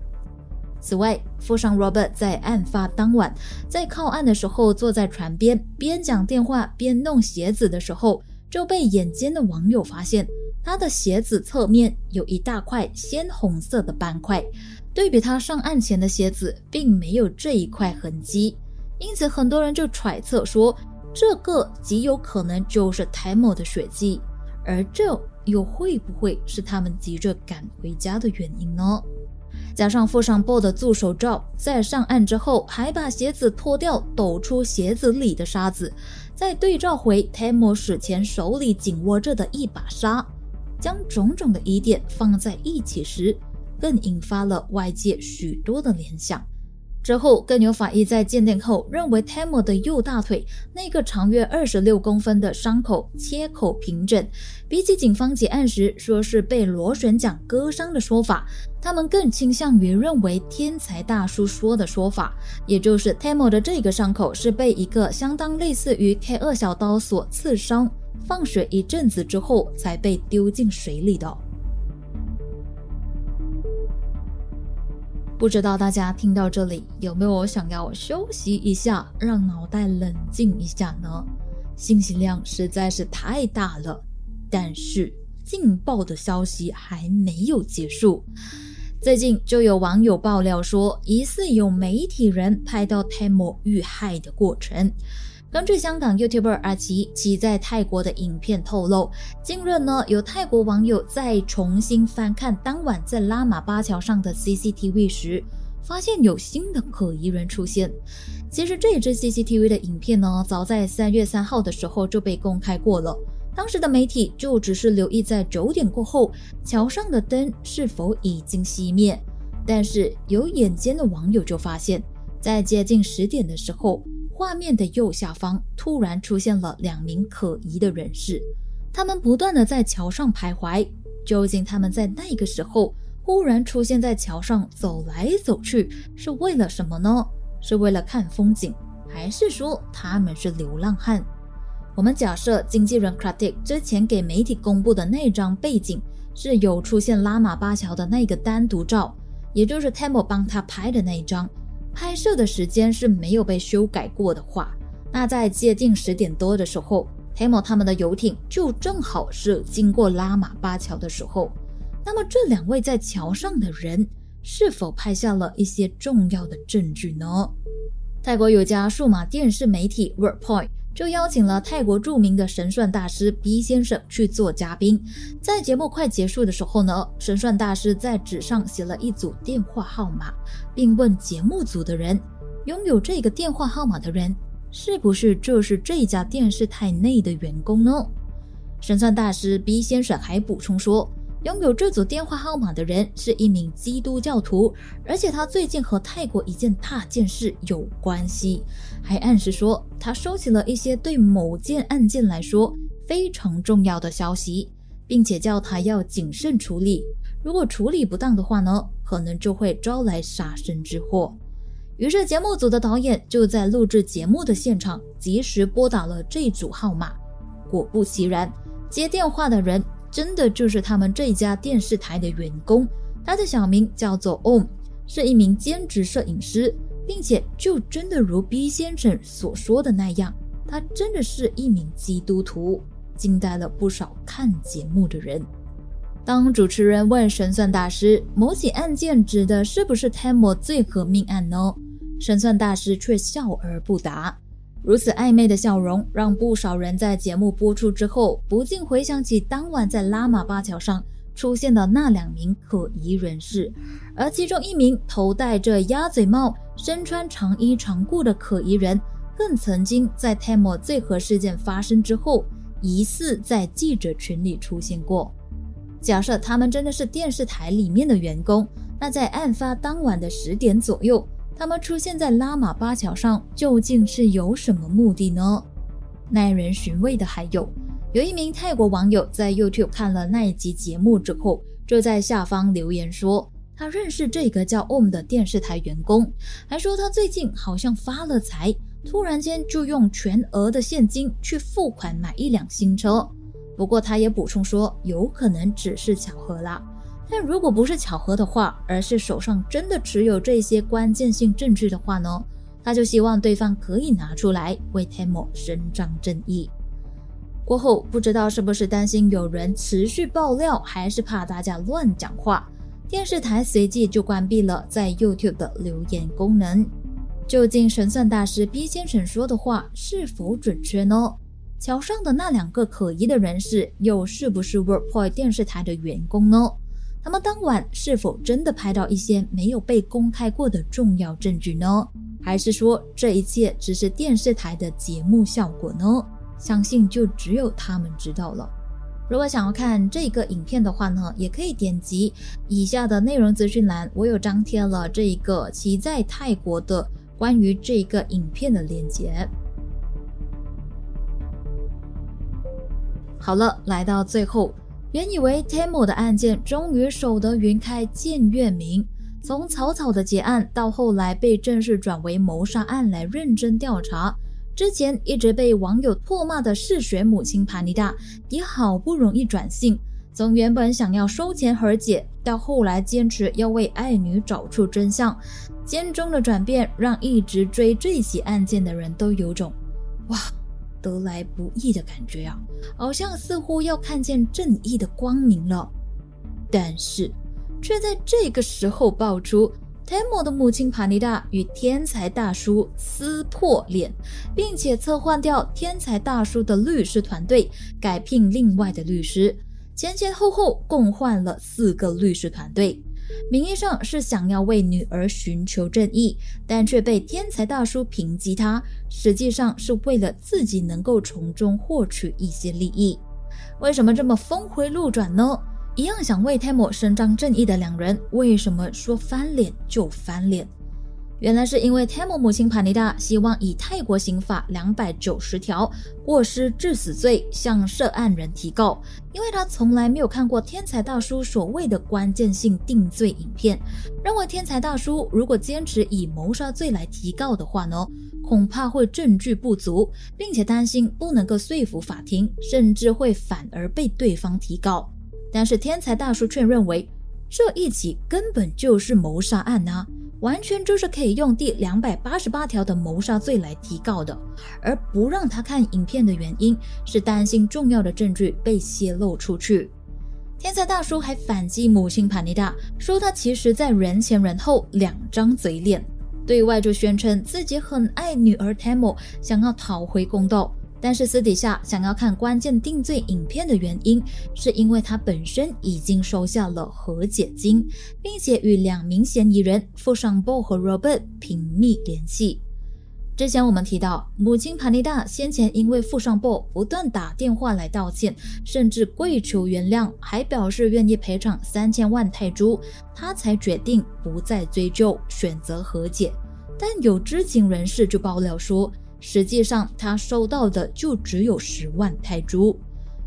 此外，富商 Robert 在案发当晚，在靠岸的时候，坐在船边边讲电话边弄鞋子的时候，就被眼尖的网友发现，他的鞋子侧面有一大块鲜红色的斑块，对比他上岸前的鞋子，并没有这一块痕迹。因此，很多人就揣测说，这个极有可能就是 Tamo 的血迹，而这又会不会是他们急着赶回家的原因呢？加上附上 b o 的助手照，在上岸之后还把鞋子脱掉，抖出鞋子里的沙子，再对照回 Tamo 死前手里紧握着的一把沙，将种种的疑点放在一起时，更引发了外界许多的联想。之后，更有法医在鉴定后认为 Tammo 的右大腿那个长约二十六公分的伤口切口平整，比起警方结案时说是被螺旋桨割伤的说法，他们更倾向于认为天才大叔说的说法，也就是 Tammo 的这个伤口是被一个相当类似于 K 二小刀所刺伤，放水一阵子之后才被丢进水里的。不知道大家听到这里有没有想要休息一下，让脑袋冷静一下呢？信息量实在是太大了，但是劲爆的消息还没有结束。最近就有网友爆料说，疑似有媒体人拍到 Tammo 遇害的过程。根据香港 YouTuber 阿奇其在泰国的影片透露，近日呢有泰国网友在重新翻看当晚在拉玛巴桥上的 CCTV 时，发现有新的可疑人出现。其实这支 CCTV 的影片呢，早在三月三号的时候就被公开过了，当时的媒体就只是留意在九点过后桥上的灯是否已经熄灭，但是有眼尖的网友就发现，在接近十点的时候。画面的右下方突然出现了两名可疑的人士，他们不断的在桥上徘徊。究竟他们在那个时候忽然出现在桥上走来走去是为了什么呢？是为了看风景，还是说他们是流浪汉？我们假设经纪人 Kratik 之前给媒体公布的那张背景是有出现拉玛巴桥的那个单独照，也就是 Tammo 帮他拍的那一张。拍摄的时间是没有被修改过的话，那在接近十点多的时候黑某他们的游艇就正好是经过拉玛巴桥的时候。那么这两位在桥上的人是否拍下了一些重要的证据呢？泰国有家数码电视媒体 WordPoint。就邀请了泰国著名的神算大师 B 先生去做嘉宾。在节目快结束的时候呢，神算大师在纸上写了一组电话号码，并问节目组的人：拥有这个电话号码的人，是不是就是这家电视台内的员工呢？神算大师 B 先生还补充说。拥有这组电话号码的人是一名基督教徒，而且他最近和泰国一件大件事有关系，还暗示说他收起了一些对某件案件来说非常重要的消息，并且叫他要谨慎处理。如果处理不当的话呢，可能就会招来杀身之祸。于是节目组的导演就在录制节目的现场及时拨打了这组号码，果不其然，接电话的人。真的就是他们这家电视台的员工，他的小名叫做 Om，是一名兼职摄影师，并且就真的如 B 先生所说的那样，他真的是一名基督徒，惊呆了不少看节目的人。当主持人问神算大师某起案件指的是不是 Tammo 最合命案呢？神算大师却笑而不答。如此暧昧的笑容，让不少人在节目播出之后，不禁回想起当晚在拉玛巴桥上出现的那两名可疑人士，而其中一名头戴着鸭嘴帽、身穿长衣长裤的可疑人，更曾经在 Tammo 最合事件发生之后，疑似在记者群里出现过。假设他们真的是电视台里面的员工，那在案发当晚的十点左右。他们出现在拉玛巴桥上，究竟是有什么目的呢？耐人寻味的还有，有一名泰国网友在 YouTube 看了那一集节目之后，就在下方留言说，他认识这个叫 Om 的电视台员工，还说他最近好像发了财，突然间就用全额的现金去付款买一辆新车。不过他也补充说，有可能只是巧合啦。但如果不是巧合的话，而是手上真的持有这些关键性证据的话呢？他就希望对方可以拿出来为 Tammo 伸张正义。过后不知道是不是担心有人持续爆料，还是怕大家乱讲话，电视台随即就关闭了在 YouTube 的留言功能。究竟神算大师 B 先生说的话是否准确呢？桥上的那两个可疑的人士又是不是 WorkPoint 电视台的员工呢？他们当晚是否真的拍到一些没有被公开过的重要证据呢？还是说这一切只是电视台的节目效果呢？相信就只有他们知道了。如果想要看这个影片的话呢，也可以点击以下的内容资讯栏，我有张贴了这一个其在泰国的关于这个影片的链接。好了，来到最后，原以为 Temo 的案件终于守得云开见月明，从草草的结案到后来被正式转为谋杀案来认真调查，之前一直被网友唾骂的嗜血母亲帕尼达也好不容易转性，从原本想要收钱和解，到后来坚持要为爱女找出真相，间中的转变让一直追这起案件的人都有种哇。得来不易的感觉啊，好像似乎要看见正义的光明了，但是却在这个时候爆出 Temo 的母亲帕尼达与天才大叔撕破脸，并且策划掉天才大叔的律师团队，改聘另外的律师，前前后后共换了四个律师团队。名义上是想要为女儿寻求正义，但却被天才大叔抨击他，实际上是为了自己能够从中获取一些利益。为什么这么峰回路转呢？一样想为泰莫伸张正义的两人，为什么说翻脸就翻脸？原来是因为 Temo 母亲帕尼达希望以泰国刑法两百九十条过失致死罪向涉案人提告，因为他从来没有看过天才大叔所谓的关键性定罪影片，认为天才大叔如果坚持以谋杀罪来提告的话呢，恐怕会证据不足，并且担心不能够说服法庭，甚至会反而被对方提告。但是天才大叔却认为这一起根本就是谋杀案啊！完全就是可以用第两百八十八条的谋杀罪来提告的，而不让他看影片的原因是担心重要的证据被泄露出去。天才大叔还反击母亲帕尼达，说他其实在人前人后两张嘴脸，对外就宣称自己很爱女儿 Tamo，想要讨回公道。但是私底下想要看关键定罪影片的原因，是因为他本身已经收下了和解金，并且与两名嫌疑人富商 Bo 和 Robert 频密联系。之前我们提到，母亲帕尼达先前因为富商 Bo 不断打电话来道歉，甚至跪求原谅，还表示愿意赔偿三千万泰铢，他才决定不再追究，选择和解。但有知情人士就爆料说。实际上，他收到的就只有十万泰铢。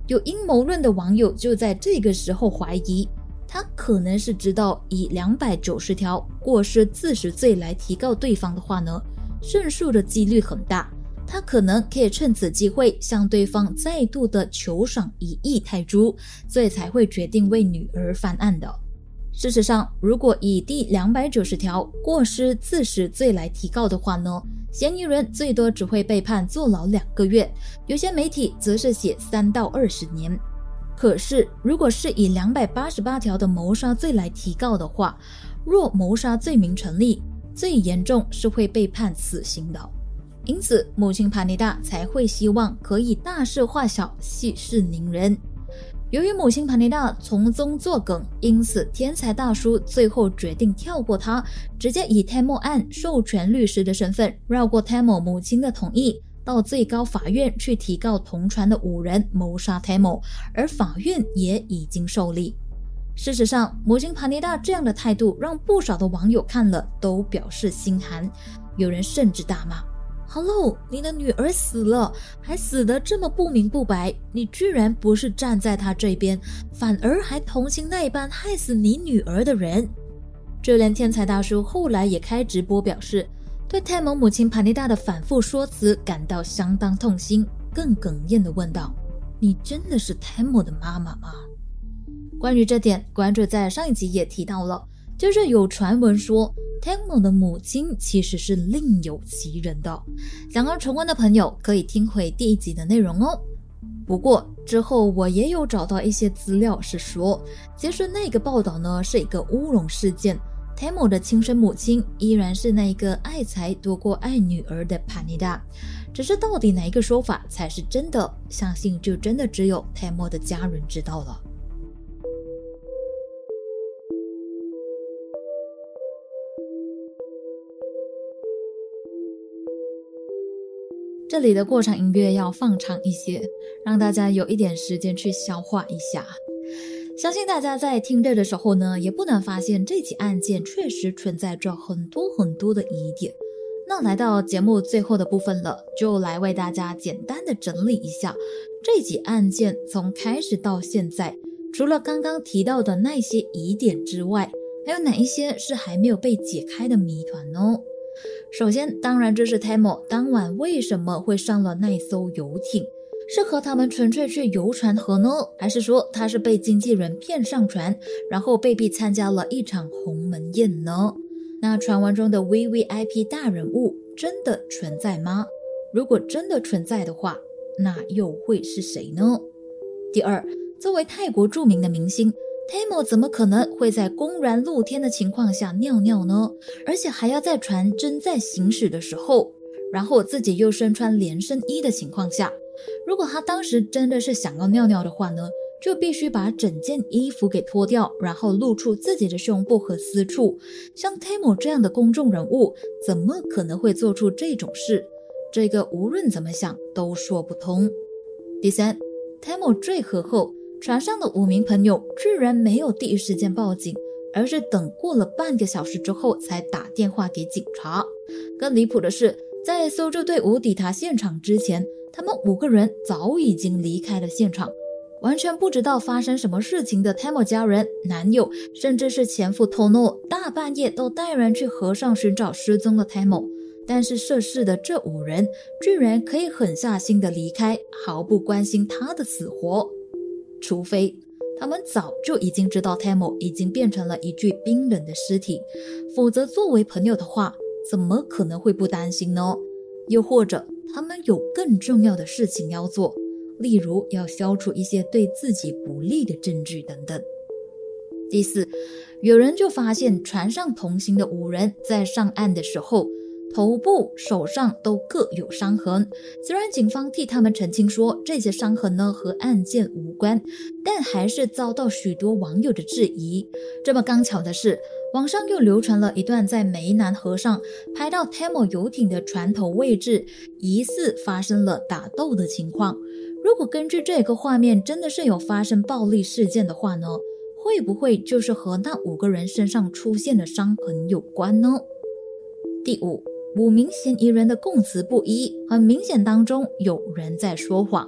有阴谋论的网友就在这个时候怀疑，他可能是知道以两百九十条过失致死罪来提告对方的话呢，胜诉的几率很大。他可能可以趁此机会向对方再度的求赏一亿泰铢，所以才会决定为女儿翻案的。事实上，如果以第两百九十条过失致死罪来提告的话呢？嫌疑人最多只会被判坐牢两个月，有些媒体则是写三到二十年。可是，如果是以两百八十八条的谋杀罪来提告的话，若谋杀罪名成立，最严重是会被判死刑的。因此，母亲帕尼达才会希望可以大事化小，息事宁人。由于母亲帕尼达从中作梗，因此天才大叔最后决定跳过他，直接以 Temo 案授权律师的身份，绕过 Temo 母亲的同意，到最高法院去提告同船的五人谋杀 Temo，而法院也已经受理。事实上，母亲帕尼达这样的态度，让不少的网友看了都表示心寒，有人甚至大骂。Hello，你的女儿死了，还死得这么不明不白，你居然不是站在她这边，反而还同情那般害死你女儿的人。就连天才大叔后来也开直播表示，对泰蒙母亲帕尼达的反复说辞感到相当痛心，更哽咽地问道：“你真的是泰蒙的妈妈吗？”关于这点，关注在上一集也提到了，就是有传闻说。Temo 的母亲其实是另有其人的，想要重温的朋友可以听回第一集的内容哦。不过之后我也有找到一些资料，是说其实那个报道呢是一个乌龙事件，Temo 的亲生母亲依然是那一个爱财多过爱女儿的帕尼达，只是到底哪一个说法才是真的，相信就真的只有 Temo 的家人知道了。这里的过场音乐要放长一些，让大家有一点时间去消化一下。相信大家在听着的时候呢，也不难发现这起案件确实存在着很多很多的疑点。那来到节目最后的部分了，就来为大家简单的整理一下这起案件从开始到现在，除了刚刚提到的那些疑点之外，还有哪一些是还没有被解开的谜团呢？首先，当然这是 Tamo 当晚为什么会上了那艘游艇，是和他们纯粹去游船河呢，还是说他是被经纪人骗上船，然后被逼参加了一场鸿门宴呢？那传闻中的 VVIP 大人物真的存在吗？如果真的存在的话，那又会是谁呢？第二，作为泰国著名的明星，Tamo 怎么可能会在公然露天的情况下尿尿呢？而且还要在船正在行驶的时候，然后自己又身穿连身衣的情况下，如果他当时真的是想要尿尿的话呢？就必须把整件衣服给脱掉，然后露出自己的胸部和私处。像 Tamo 这样的公众人物，怎么可能会做出这种事？这个无论怎么想都说不通。第三，Tamo 坠河后，船上的五名朋友居然没有第一时间报警，而是等过了半个小时之后才打电话给警察。更离谱的是，在搜救队伍抵达现场之前，他们五个人早已经离开了现场。完全不知道发生什么事情的 Tamo 家人、男友，甚至是前夫 Tono，大半夜都带人去河上寻找失踪的 Tamo。但是涉事的这五人居然可以狠下心的离开，毫不关心他的死活。除非他们早就已经知道 Tamo 已经变成了一具冰冷的尸体，否则作为朋友的话，怎么可能会不担心呢？又或者他们有更重要的事情要做？例如，要消除一些对自己不利的证据等等。第四，有人就发现船上同行的五人在上岸的时候，头部、手上都各有伤痕。虽然警方替他们澄清说这些伤痕呢和案件无关，但还是遭到许多网友的质疑。这么刚巧的是，网上又流传了一段在湄南河上拍到 Tamo 游艇的船头位置，疑似发生了打斗的情况。如果根据这个画面真的是有发生暴力事件的话呢，会不会就是和那五个人身上出现的伤痕有关呢？第五，五名嫌疑人的供词不一，很明显当中有人在说谎。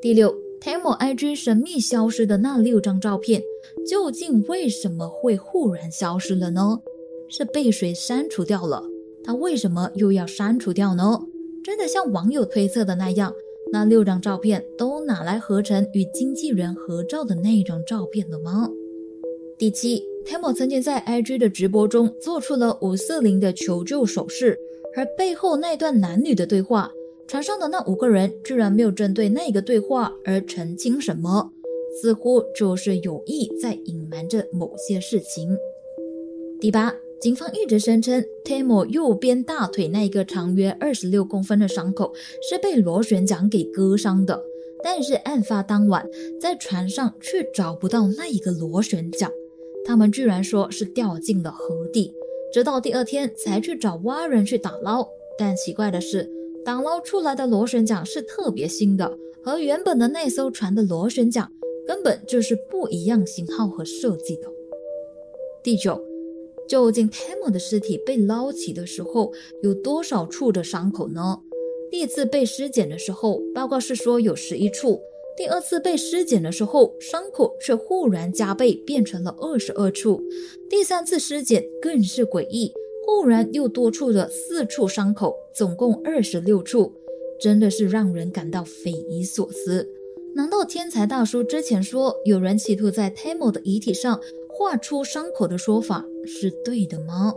第六，Tamo IG 神秘消失的那六张照片，究竟为什么会忽然消失了呢？是被谁删除掉了？他为什么又要删除掉呢？真的像网友推测的那样？那六张照片都拿来合成与经纪人合照的那张照片了吗？第七，Tamo 曾经在 IG 的直播中做出了五四零的求救手势，而背后那段男女的对话，船上的那五个人居然没有针对那个对话而澄清什么，似乎就是有意在隐瞒着某些事情。第八。警方一直声称，Tamo 右边大腿那一个长约二十六公分的伤口是被螺旋桨给割伤的，但是案发当晚在船上却找不到那一个螺旋桨，他们居然说是掉进了河底，直到第二天才去找蛙人去打捞。但奇怪的是，打捞出来的螺旋桨是特别新的，和原本的那艘船的螺旋桨根本就是不一样型号和设计的。第九。究竟 Tam 的尸体被捞起的时候有多少处的伤口呢？第一次被尸检的时候，报告是说有十一处；第二次被尸检的时候，伤口却忽然加倍，变成了二十二处；第三次尸检更是诡异，忽然又多出了四处伤口，总共二十六处，真的是让人感到匪夷所思。难道天才大叔之前说有人企图在 Tamo 的遗体上？画出伤口的说法是对的吗？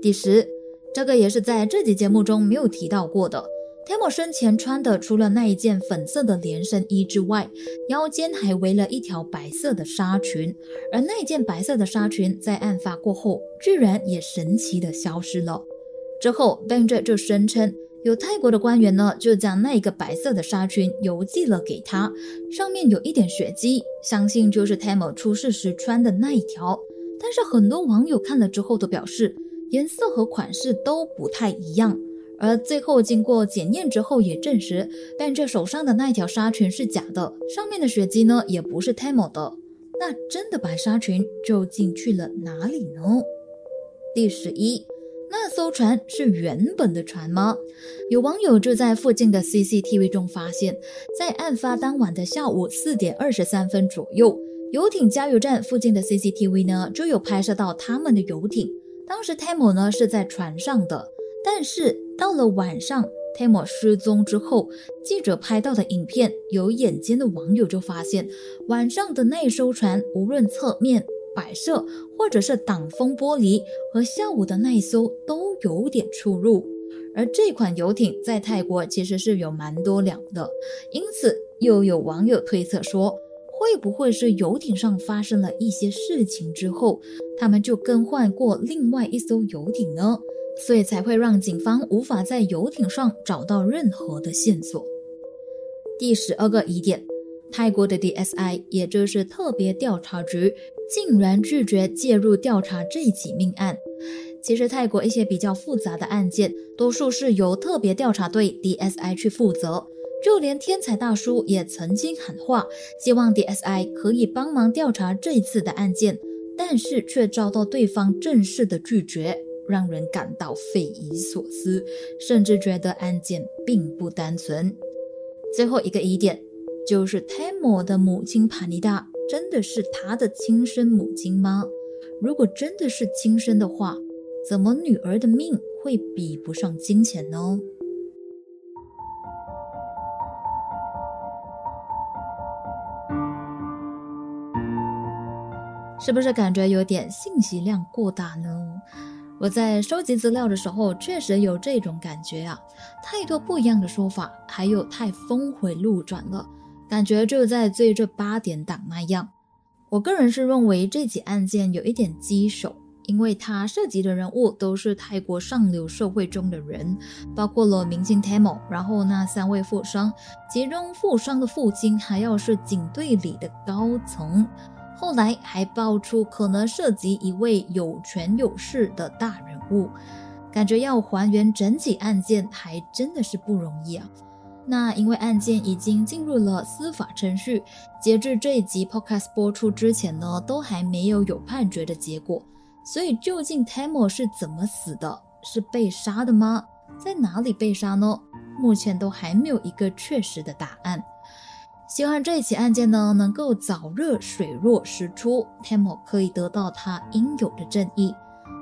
第十，这个也是在这集节目中没有提到过的。Tamo 生前穿的除了那一件粉色的连身衣之外，腰间还围了一条白色的纱裙，而那件白色的纱裙在案发过后，居然也神奇的消失了。之后 b e n j a 就声称。有泰国的官员呢，就将那一个白色的纱裙邮寄了给他，上面有一点血迹，相信就是 Tamo 出事时穿的那一条。但是很多网友看了之后都表示，颜色和款式都不太一样，而最后经过检验之后也证实，Ben 手上的那条纱裙是假的，上面的血迹呢也不是 Tamo 的。那真的白纱裙究竟去了哪里呢？第十一，那艘船是原本的船吗？有网友就在附近的 CCTV 中发现，在案发当晚的下午四点二十三分左右，游艇加油站附近的 CCTV 呢就有拍摄到他们的游艇。当时 Tamo 呢是在船上的，但是到了晚上。Tamo 失踪之后，记者拍到的影片，有眼尖的网友就发现，晚上的那艘船，无论侧面摆设或者是挡风玻璃，和下午的那一艘都有点出入。而这款游艇在泰国其实是有蛮多辆的，因此又有网友推测说，会不会是游艇上发生了一些事情之后，他们就更换过另外一艘游艇呢？所以才会让警方无法在游艇上找到任何的线索。第十二个疑点，泰国的 DSI，也就是特别调查局，竟然拒绝介入调查这起命案。其实泰国一些比较复杂的案件，多数是由特别调查队 DSI 去负责。就连天才大叔也曾经喊话，希望 DSI 可以帮忙调查这次的案件，但是却遭到对方正式的拒绝。让人感到匪夷所思，甚至觉得案件并不单纯。最后一个疑点就是 Tamo 的母亲帕尼达真的是他的亲生母亲吗？如果真的是亲生的话，怎么女儿的命会比不上金钱呢？是不是感觉有点信息量过大呢？我在收集资料的时候，确实有这种感觉啊，太多不一样的说法，还有太峰回路转了，感觉就在追这八点档那样。我个人是认为这起案件有一点棘手，因为它涉及的人物都是泰国上流社会中的人，包括了明星 Tamo，然后那三位富商，其中富商的父亲还要是警队里的高层。后来还爆出可能涉及一位有权有势的大人物，感觉要还原整起案件还真的是不容易啊。那因为案件已经进入了司法程序，截至这一集 podcast 播出之前呢，都还没有有判决的结果。所以究竟 Tamo 是怎么死的？是被杀的吗？在哪里被杀呢？目前都还没有一个确实的答案。希望这起案件呢能够早日水落石出，Tamo 可以得到他应有的正义。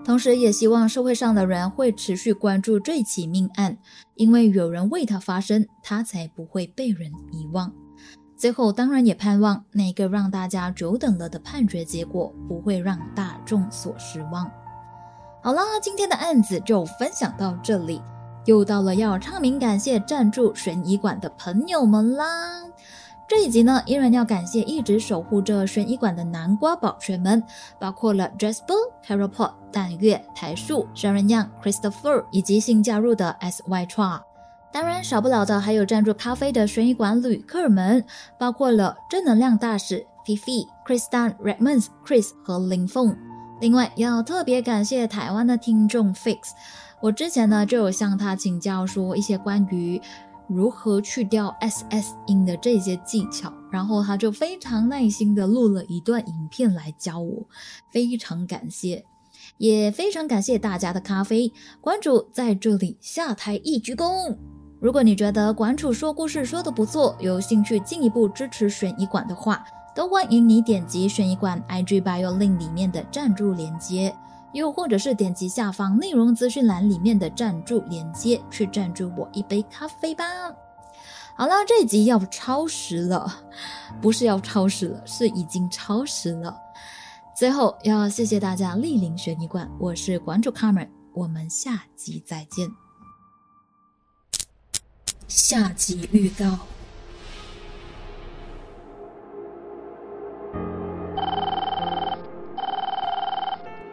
同时，也希望社会上的人会持续关注这起命案，因为有人为他发声，他才不会被人遗忘。最后，当然也盼望那个让大家久等了的判决结果不会让大众所失望。好啦，今天的案子就分享到这里，又到了要唱名感谢赞助悬疑馆的朋友们啦。这一集呢，依然要感谢一直守护着悬疑馆的南瓜宝学们，包括了 Jasper、Carol Pot、淡月、台树、神人样、Christopher 以及新加入的 S Y Tra。当然少不了的还有赞助咖啡的悬疑馆旅客们，包括了正能量大使 Fifi、Kristan、Redmond、Chris 和林凤。另外要特别感谢台湾的听众 Fix，我之前呢就有向他请教说一些关于。如何去掉 ss 音的这些技巧，然后他就非常耐心的录了一段影片来教我，非常感谢，也非常感谢大家的咖啡。馆主在这里下台一鞠躬。如果你觉得馆主说故事说的不错，有兴趣进一步支持悬疑馆的话，都欢迎你点击悬疑馆 IG bio link 里面的赞助链接。又或者是点击下方内容资讯栏里面的赞助链接，去赞助我一杯咖啡吧。好了，这集要超时了，不是要超时了，是已经超时了。最后要谢谢大家莅临悬疑馆，我是馆主 Carmen，我们下集再见。下集预告。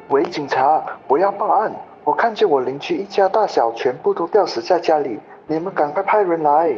喂，警察，不要报案！我看见我邻居一家大小全部都吊死在家里，你们赶快派人来！